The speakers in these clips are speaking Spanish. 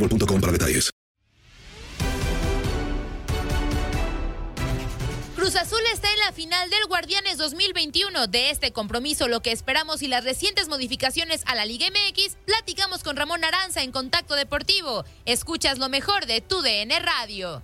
boostmobile.com para detalles. Cruz Azul está en la final del Guardianes 2021. De este compromiso, lo que esperamos y las recientes modificaciones a la Liga MX, platicamos con Ramón Aranza en Contacto Deportivo. Escuchas lo mejor de tu DN Radio.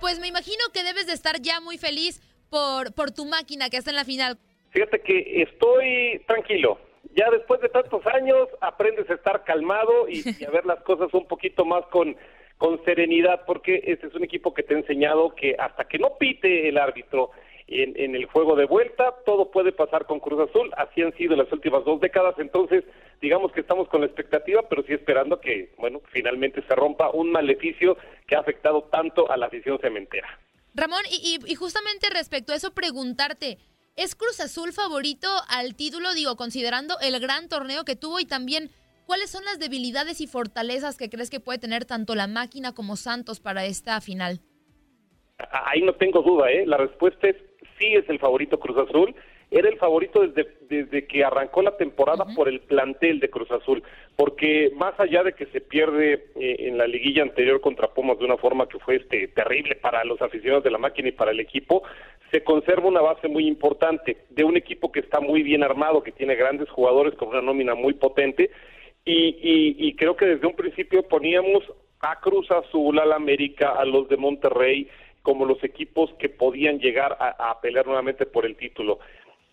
Pues me imagino que debes de estar ya muy feliz por, por tu máquina que está en la final. Fíjate que estoy tranquilo. Ya después de tantos años aprendes a estar calmado y, y a ver las cosas un poquito más con, con serenidad, porque este es un equipo que te ha enseñado que hasta que no pite el árbitro en, en, el juego de vuelta, todo puede pasar con Cruz Azul, así han sido las últimas dos décadas, entonces digamos que estamos con la expectativa, pero sí esperando que, bueno, finalmente se rompa un maleficio que ha afectado tanto a la afición cementera. Ramón, y, y, y justamente respecto a eso, preguntarte, ¿es Cruz Azul favorito al título, digo, considerando el gran torneo que tuvo y también cuáles son las debilidades y fortalezas que crees que puede tener tanto la máquina como Santos para esta final? Ahí no tengo duda, ¿eh? La respuesta es sí es el favorito Cruz Azul. Era el favorito desde, desde que arrancó la temporada uh -huh. por el plantel de Cruz Azul, porque más allá de que se pierde eh, en la liguilla anterior contra Pumas de una forma que fue este terrible para los aficionados de la máquina y para el equipo, se conserva una base muy importante de un equipo que está muy bien armado, que tiene grandes jugadores con una nómina muy potente y, y, creo que desde un principio poníamos a Cruz Azul, a la América, a los de Monterrey, como los equipos que podían llegar a, a pelear nuevamente por el título.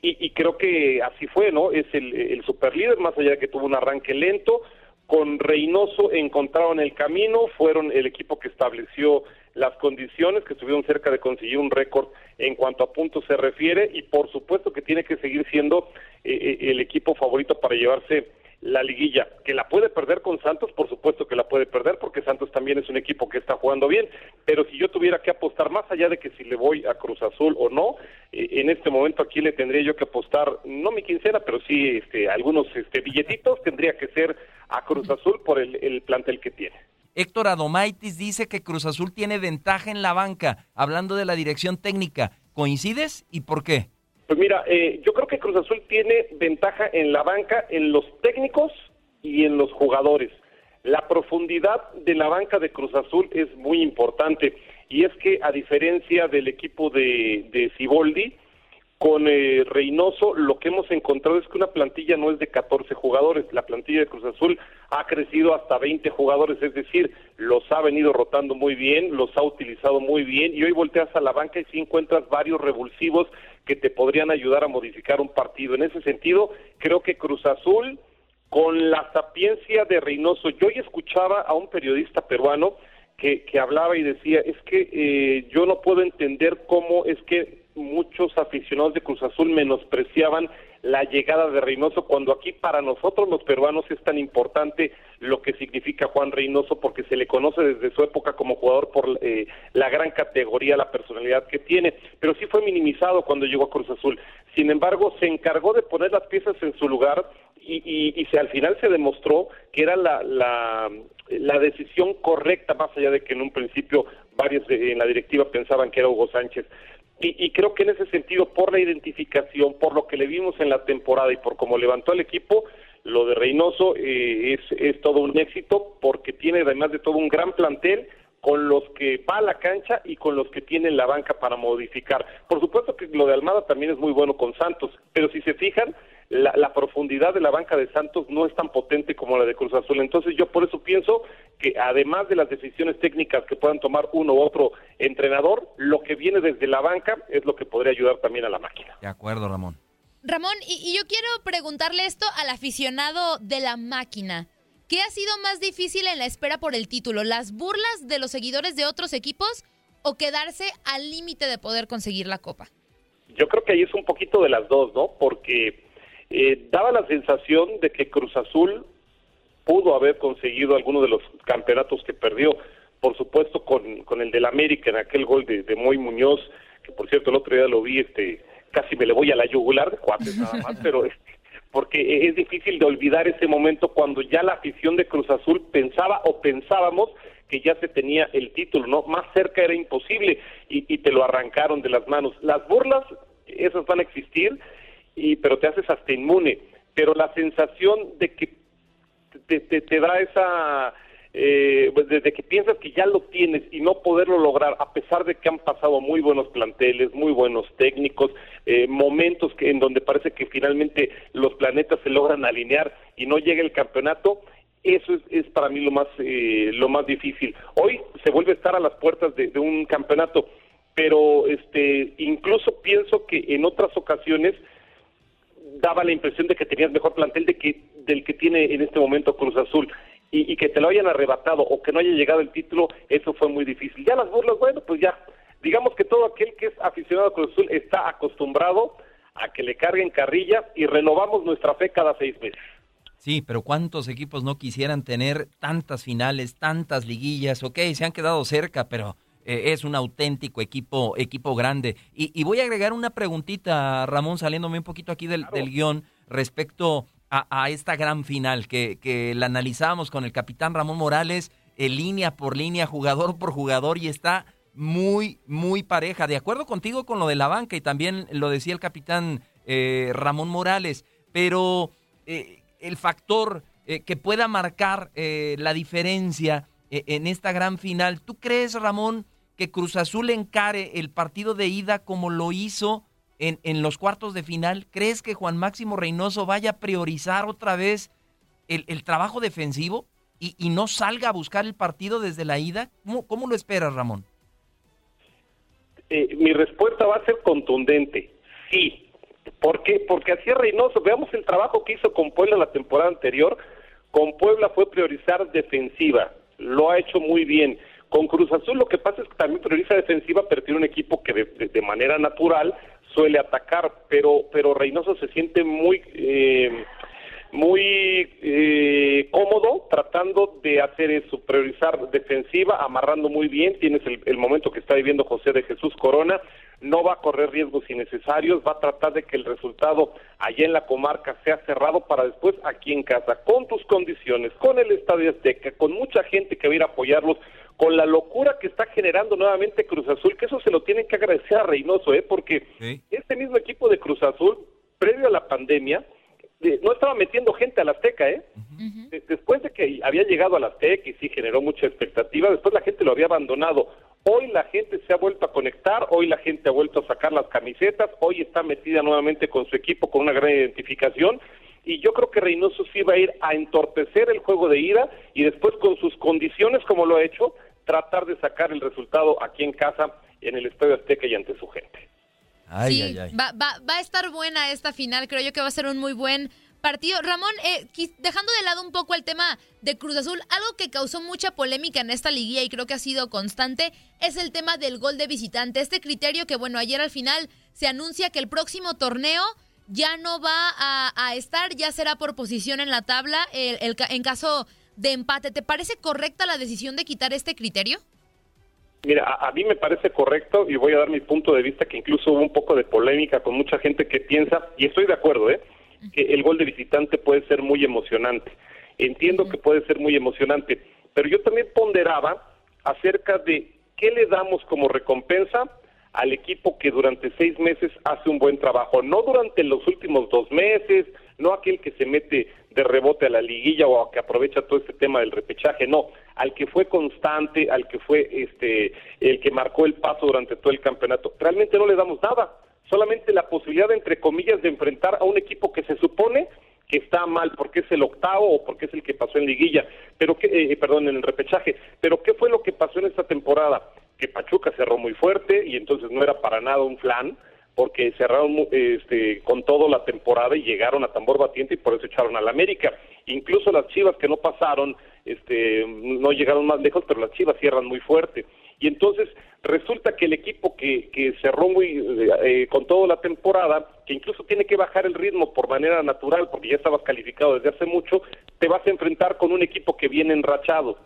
Y, y, creo que así fue, ¿no? Es el, el superlíder, más allá de que tuvo un arranque lento, con Reynoso encontraron el camino, fueron el equipo que estableció las condiciones, que estuvieron cerca de conseguir un récord en cuanto a puntos se refiere, y por supuesto que tiene que seguir siendo eh, el equipo favorito para llevarse la liguilla, que la puede perder con Santos, por supuesto que la puede perder, porque Santos también es un equipo que está jugando bien, pero si yo tuviera que apostar más allá de que si le voy a Cruz Azul o no, eh, en este momento aquí le tendría yo que apostar, no mi quincena, pero sí este, algunos este, billetitos, tendría que ser a Cruz Azul por el plantel que tiene. Héctor Adomaitis dice que Cruz Azul tiene ventaja en la banca, hablando de la dirección técnica. ¿Coincides y por qué? Pues mira, eh, yo creo que Cruz Azul tiene ventaja en la banca, en los técnicos y en los jugadores. La profundidad de la banca de Cruz Azul es muy importante y es que a diferencia del equipo de, de con eh, Reynoso lo que hemos encontrado es que una plantilla no es de 14 jugadores, la plantilla de Cruz Azul ha crecido hasta 20 jugadores, es decir, los ha venido rotando muy bien, los ha utilizado muy bien y hoy volteas a la banca y sí encuentras varios revulsivos que te podrían ayudar a modificar un partido. En ese sentido, creo que Cruz Azul, con la sapiencia de Reynoso, yo hoy escuchaba a un periodista peruano que, que hablaba y decía, es que eh, yo no puedo entender cómo es que muchos aficionados de Cruz Azul menospreciaban la llegada de Reynoso, cuando aquí para nosotros los peruanos es tan importante lo que significa Juan Reynoso, porque se le conoce desde su época como jugador por eh, la gran categoría, la personalidad que tiene, pero sí fue minimizado cuando llegó a Cruz Azul. Sin embargo, se encargó de poner las piezas en su lugar y, y, se, al final se demostró que era la, la, la decisión correcta, más allá de que en un principio varios en la directiva pensaban que era Hugo Sánchez. Y, creo que en ese sentido, por la identificación, por lo que le vimos en la temporada y por cómo levantó el equipo, lo de Reynoso eh, es, es todo un éxito porque tiene además de todo un gran plantel con los que va a la cancha y con los que tienen la banca para modificar. Por supuesto que lo de Almada también es muy bueno con Santos, pero si se fijan, la, profundidad de la banca de Santos no es tan potente como la de Cruz Azul. Entonces yo por eso pienso que además de las decisiones técnicas que puedan tomar uno u otro entrenador, lo que viene desde la banca es lo que podría ayudar también a la máquina. De acuerdo, Ramón. Ramón, y, y yo quiero preguntarle esto al aficionado de la máquina. ¿Qué ha sido más difícil en la espera por el título? ¿Las burlas de los seguidores de otros equipos o quedarse al límite de poder conseguir la copa? Yo creo que ahí es un poquito de las dos, ¿no? Porque eh, daba la sensación de que Cruz Azul pudo haber conseguido alguno de los campeonatos que perdió, por supuesto con, con el del América en aquel gol de, de Moy Muñoz, que por cierto el otro día lo vi, este, casi me le voy a la yugular de cuates nada más, pero este, porque es difícil de olvidar ese momento cuando ya la afición de Cruz Azul pensaba o pensábamos que ya se tenía el título, ¿no? Más cerca era imposible y, y te lo arrancaron de las manos. Las burlas, esas van a existir, y pero te haces hasta inmune. Pero la sensación de que te, te, te da esa eh, pues, desde que piensas que ya lo tienes y no poderlo lograr, a pesar de que han pasado muy buenos planteles, muy buenos técnicos, eh, momentos que, en donde parece que finalmente los planetas se logran alinear y no llega el campeonato, eso es, para mí lo más eh, lo más difícil. Hoy se vuelve a estar a las puertas de, de un campeonato, pero este incluso pienso que en otras ocasiones daba la impresión de que tenías mejor plantel de que del que tiene en este momento Cruz Azul y, que te lo hayan arrebatado o que no haya llegado el título, eso fue muy difícil. Ya las burlas, bueno, pues ya, digamos que todo aquel que es aficionado a Cruz Azul está acostumbrado a que le carguen carrilla y renovamos nuestra fe cada seis meses. Sí, pero ¿cuántos equipos no quisieran tener tantas finales, tantas liguillas? Ok, se han quedado cerca, pero eh, es un auténtico equipo, equipo grande. Y, voy a agregar una preguntita, Ramón, saliéndome un poquito aquí del, del guion respecto a, esta gran final que, que la analizamos con el capitán Ramón Morales, eh, línea por línea, jugador por jugador, y está muy, muy pareja. De acuerdo contigo con lo de la banca, y también lo decía el capitán eh, Ramón Morales, pero eh, el factor que pueda marcar la diferencia en esta gran final, ¿tú crees, Ramón, que Cruz Azul encare el partido de ida como lo hizo en, los cuartos de final? ¿Crees que Juan Máximo Reynoso vaya a priorizar otra vez el, trabajo defensivo y, no salga a buscar el partido desde la ida? ¿Cómo, lo esperas, Ramón? Eh, mi respuesta va a ser contundente. Sí. ¿Por qué? Porque así es Reynoso. Veamos el trabajo que hizo con Puebla la temporada anterior. Con Puebla fue priorizar defensiva. Lo ha hecho muy bien. Con Cruz Azul lo que pasa es que también prioriza defensiva, pero tiene un equipo que de manera natural suele atacar, pero pero Reynoso se siente muy eh, muy eh, cómodo tratando de hacer eso, priorizar defensiva, amarrando muy bien, tienes el, momento que está viviendo José de Jesús Corona, no va a correr riesgos innecesarios, va a tratar de que el resultado allá en la comarca sea cerrado para después aquí en casa, con tus condiciones, con el Estadio Azteca, con mucha gente que va a ir a apoyarlos, con la locura que está generando nuevamente Cruz Azul, que eso se lo tienen que agradecer a Reynoso, ¿eh? porque este mismo equipo de Cruz Azul, previo a la pandemia, no estaba metiendo gente a la Azteca, ¿eh? Después de que había llegado a la Azteca y sí generó mucha expectativa, después la gente lo había abandonado. Hoy la gente se ha vuelto a conectar, hoy la gente ha vuelto a sacar las camisetas, hoy está metida nuevamente con su equipo con una gran identificación y yo creo que Reynoso sí va a ir a entorpecer el juego de ida y después con sus condiciones como lo ha hecho, tratar de sacar el resultado aquí en casa, en el Estadio Azteca y ante su gente. sí, Va, va, va, a estar buena esta final, creo yo que va a ser un muy buen partido. Ramón, eh, dejando de lado un poco el tema de Cruz Azul, algo que causó mucha polémica en esta liguilla y creo que ha sido constante es el tema del gol de visitante. Este criterio que, bueno, ayer al final se anuncia que el próximo torneo ya no va a, estar, ya será por posición en la tabla el, en caso de empate. ¿Te parece correcta la decisión de quitar este criterio? Mira, a, mí me parece correcto y voy a dar mi punto de vista que incluso hubo un poco de polémica con mucha gente que piensa, y estoy de acuerdo, ¿eh? que el gol de visitante puede ser muy emocionante. Entiendo que puede ser muy emocionante, pero yo también ponderaba acerca de qué le damos como recompensa al equipo que durante seis meses hace un buen trabajo, no durante los últimos dos meses, no aquel que se mete de rebote a la liguilla o que aprovecha todo este tema del repechaje, no, al que fue constante, al que fue este el que marcó el paso durante todo el campeonato. Realmente no le damos nada, solamente la posibilidad entre comillas de enfrentar a un equipo que se supone que está mal porque es el octavo o porque es el que pasó en liguilla, pero que eh, perdón, en el repechaje, pero qué fue lo que pasó en esta temporada? Que Pachuca cerró muy fuerte y entonces no era para nada un flan porque cerraron este, con todo la temporada y llegaron a tambor batiente y por eso echaron al América. Incluso las Chivas que no pasaron, este, no llegaron más lejos, pero las Chivas cierran muy fuerte. Y entonces resulta que el equipo que, que cerró muy eh, con toda la temporada, que incluso tiene que bajar el ritmo por manera natural, porque ya estabas calificado desde hace mucho, te vas a enfrentar con un equipo que viene enrachado.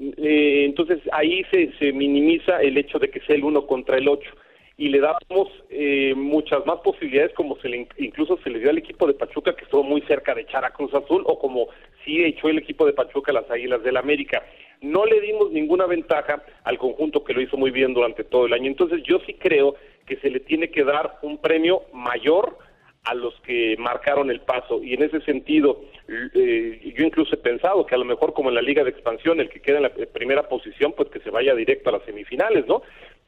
Eh, entonces ahí se, se minimiza el hecho de que sea el uno contra el ocho y le damos eh, muchas más posibilidades como se le, incluso se le dio al equipo de Pachuca que estuvo muy cerca de echar a Cruz Azul o como sí echó el equipo de Pachuca a las Águilas del América. No le dimos ninguna ventaja al conjunto que lo hizo muy bien durante todo el año. Entonces yo sí creo que se le tiene que dar un premio mayor a los que marcaron el paso. Y en ese sentido eh, yo incluso he pensado que a lo mejor como en la liga de expansión el que queda en la primera posición pues que se vaya directo a las semifinales no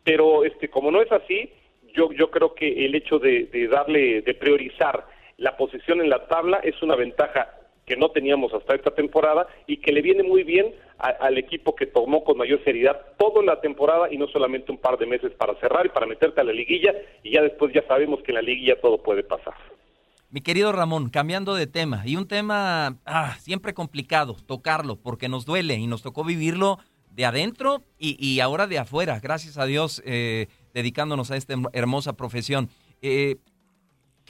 pero este como no es así yo yo creo que el hecho de, darle de priorizar la posición en la tabla es una ventaja que no teníamos hasta esta temporada y que le viene muy bien al equipo que tomó con mayor seriedad toda la temporada y no solamente un par de meses para cerrar y para meterte a la liguilla y ya después ya sabemos que en la liguilla todo puede pasar. Mi querido Ramón, cambiando de tema, y un tema ah, siempre complicado tocarlo porque nos duele y nos tocó vivirlo de adentro y, ahora de afuera, gracias a Dios, eh, dedicándonos a esta hermosa profesión. Eh,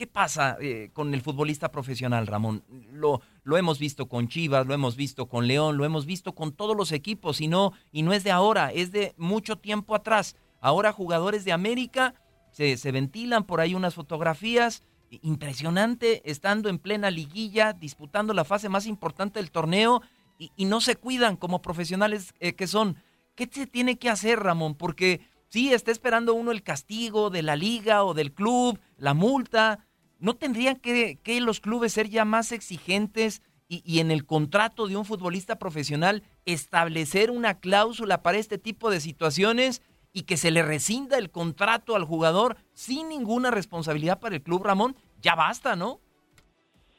¿Qué pasa eh, con el futbolista profesional, Ramón? Lo, lo hemos visto con Chivas, lo hemos visto con León, lo hemos visto con todos los equipos y no, y no es de ahora, es de mucho tiempo atrás. Ahora jugadores de América se, se ventilan por ahí unas fotografías impresionante estando en plena liguilla, disputando la fase más importante del torneo y, no se cuidan como profesionales eh, que son. ¿Qué se tiene que hacer, Ramón? Porque sí, está esperando uno el castigo de la liga o del club, la multa. ¿No tendrían que, los clubes ser ya más exigentes y, en el contrato de un futbolista profesional establecer una cláusula para este tipo de situaciones y que se le rescinda el contrato al jugador sin ninguna responsabilidad para el club, Ramón? Ya basta, ¿no?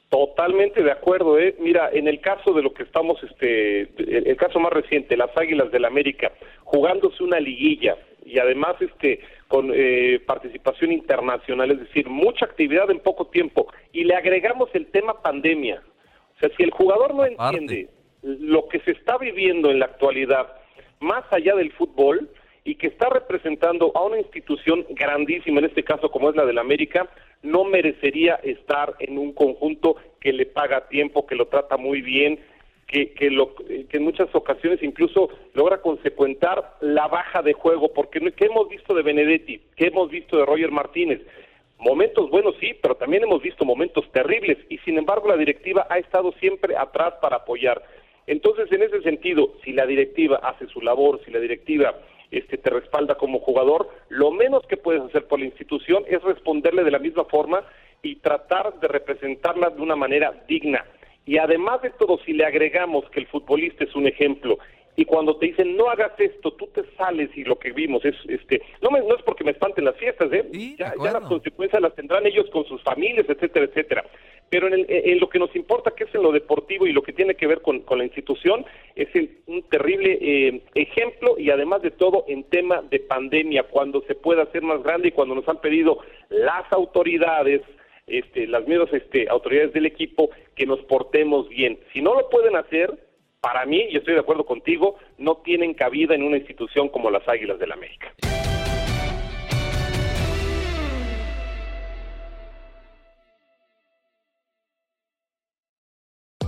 Totalmente de acuerdo, ¿eh? Mira, en el caso de lo que estamos, este, el, caso más reciente, las Águilas del América, jugándose una liguilla y además, este, con eh, participación internacional, es decir, mucha actividad en poco tiempo, y le agregamos el tema pandemia. O sea, si el jugador no entiende lo que se está viviendo en la actualidad, más allá del fútbol, y que está representando a una institución grandísima, en este caso como es la del América, no merecería estar en un conjunto que le paga tiempo, que lo trata muy bien, que, que, lo, que en muchas ocasiones incluso logra consecuentar la baja de juego, porque ¿qué hemos visto de Benedetti? ¿Qué hemos visto de Roger Martínez? Momentos buenos sí, pero también hemos visto momentos terribles y sin embargo la directiva ha estado siempre atrás para apoyar. Entonces, en ese sentido, si la directiva hace su labor, si la directiva este, te respalda como jugador, lo menos que puedes hacer por la institución es responderle de la misma forma y tratar de representarla de una manera digna. Y además de todo, si le agregamos que el futbolista es un ejemplo y cuando te dicen no hagas esto, tú te sales y lo que vimos es, este, no, me, no es porque me espanten las fiestas, ¿eh? ya, ya las consecuencias las tendrán ellos con sus familias, etcétera, etcétera. Pero en, el, en, lo que nos importa, que es en lo deportivo y lo que tiene que ver con, con la institución, es el, un terrible eh, ejemplo y además de todo en tema de pandemia, cuando se puede hacer más grande y cuando nos han pedido las autoridades, este, las mismas este, autoridades del equipo, que nos portemos bien. Si no lo pueden hacer, para mí, y estoy de acuerdo contigo, no tienen cabida en una institución como las Águilas del la América.